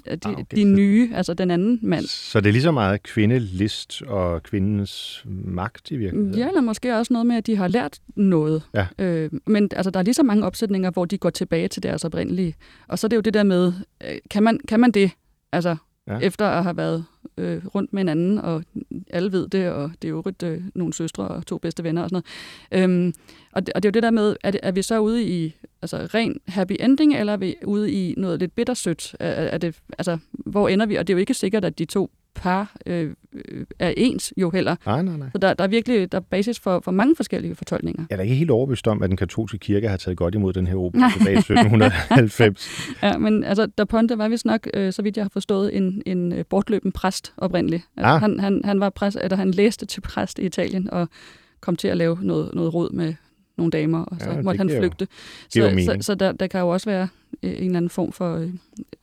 de, Ah, okay. de nye, altså den anden mand. Så det er lige så meget kvindelist og kvindens magt i virkeligheden. Ja, eller måske også noget med, at de har lært noget. Ja. Øh, men altså, der er lige så mange opsætninger, hvor de går tilbage til deres oprindelige. Og så er det jo det der med, øh, kan, man, kan man det? Altså, Ja. efter at have været øh, rundt med hinanden, og alle ved det, og det er jo øvrigt øh, nogle søstre og to bedste venner og sådan noget. Øhm, og, det, og det er jo det der med, er, det, er vi så ude i altså, ren happy ending, eller er vi ude i noget lidt bittersødt? Er, er det, altså, hvor ender vi? Og det er jo ikke sikkert, at de to par øh, øh, er ens jo heller. Nej, nej, nej. Så der, der er virkelig der er basis for, for mange forskellige fortolkninger. Jeg er da ikke helt overbevist om, at den katolske kirke har taget godt imod den her opera tilbage i 1790. Ja, men altså, Da Ponte var vist nok, øh, så vidt jeg har forstået, en, en øh, bortløben præst oprindeligt. Altså, Ah. han, han, han, var præst, eller han læste til præst i Italien og kom til at lave noget, noget råd med nogle damer, og så Ja, ja, det måtte han jo- flygte. giver Så, så, mening. så der, der kan jo også være øh, en eller anden form for øh,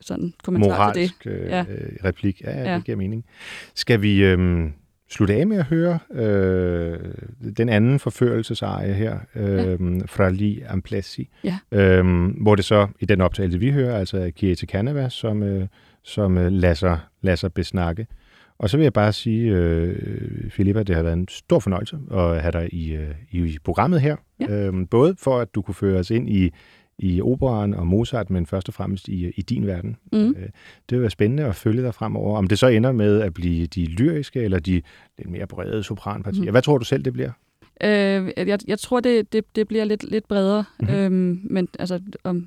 sådan kommentar til det. Moralsk øh, Ja. ja. replik. Ja, ja, det Ja. giver mening. Skal vi øh, slutte af med at høre øh, den anden forførelseseje her, øh, fra Li Amplessi, Ja. øh, hvor det så i den optagelse, vi hører, altså Kiete Canava, som, øh, som øh, lader, sig, lader sig besnakke. Og så vil jeg bare sige, øh, Filippa, det har været en stor fornøjelse at have dig i, øh, i programmet her. Ja. Øhm, både for, at du kunne føre os ind i, i operaen og Mozart, men først og fremmest i, i din verden. Mm. Øh, det vil være spændende at følge dig fremover. Om det så ender med at blive de lyriske eller de lidt mere brede sopranpartier. Mhm. Hvad tror du selv, det bliver? Øh, jeg, jeg tror, det, det, det bliver lidt, lidt bredere, mm-hmm. øhm, men altså, om,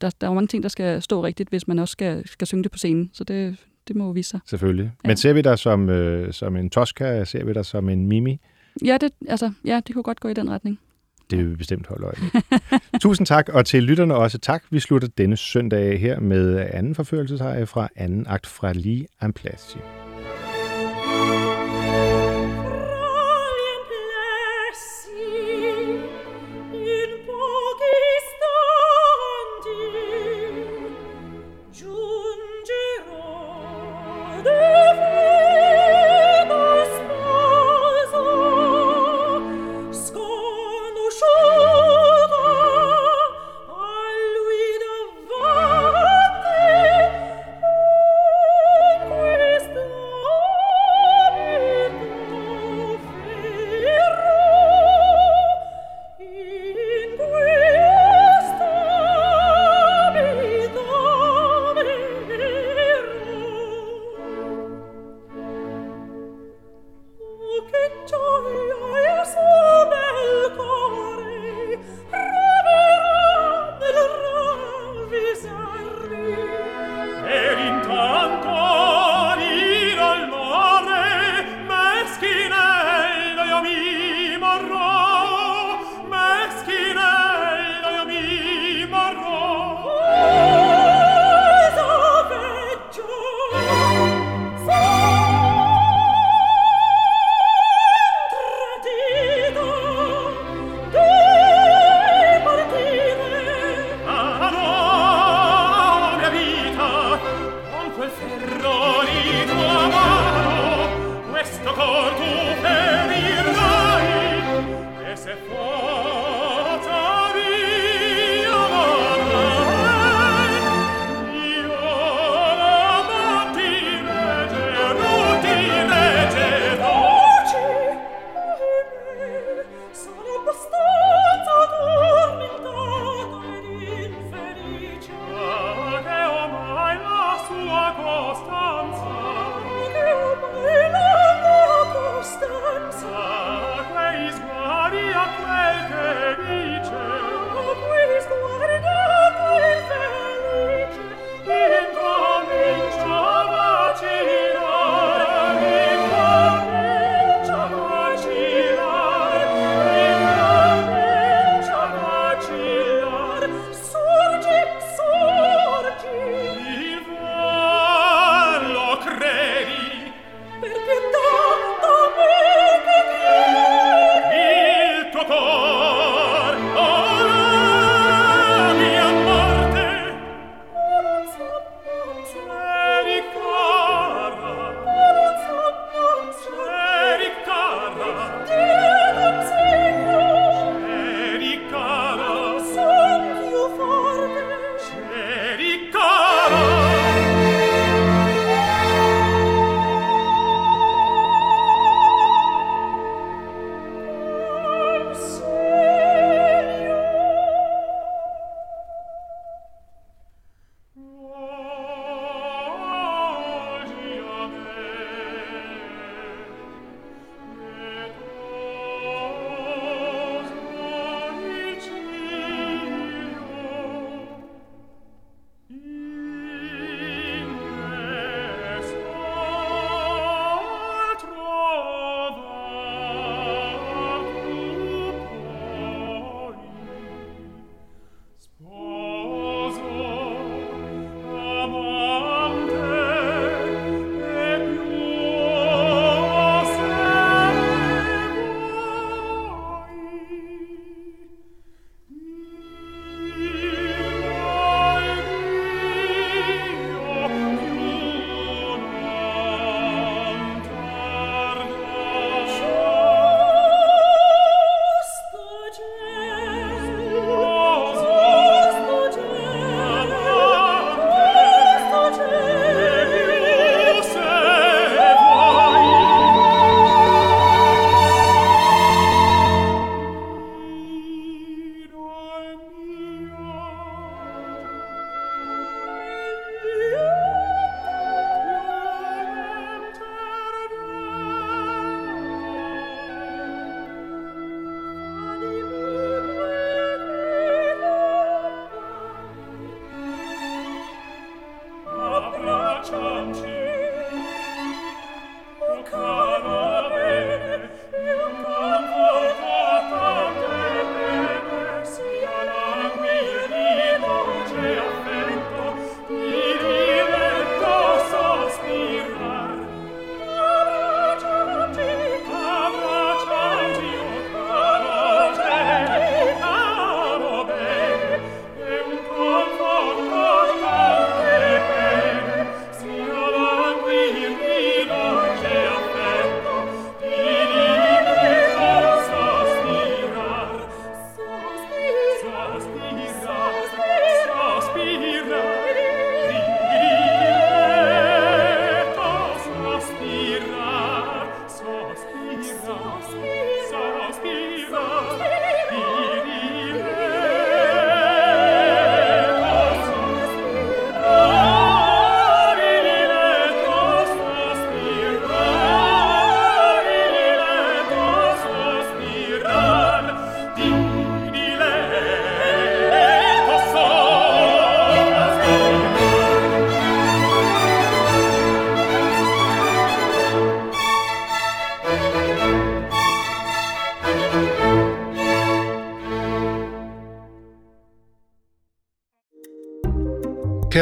der, der er jo mange ting, der skal stå rigtigt, hvis man også skal, skal synge det på scenen, så det, det må vise sig. Selvfølgelig. Ja. Men ser vi dig som, øh, som en Tosca? Ser vi dig som en Mimi? Ja, det, altså, ja, det kunne godt gå i den retning. Det vil vi bestemt holde øje med. Tusind tak, og til lytterne også tak. Vi slutter denne søndag her med anden forførelsesheje fra anden akt fra Li Amplasi.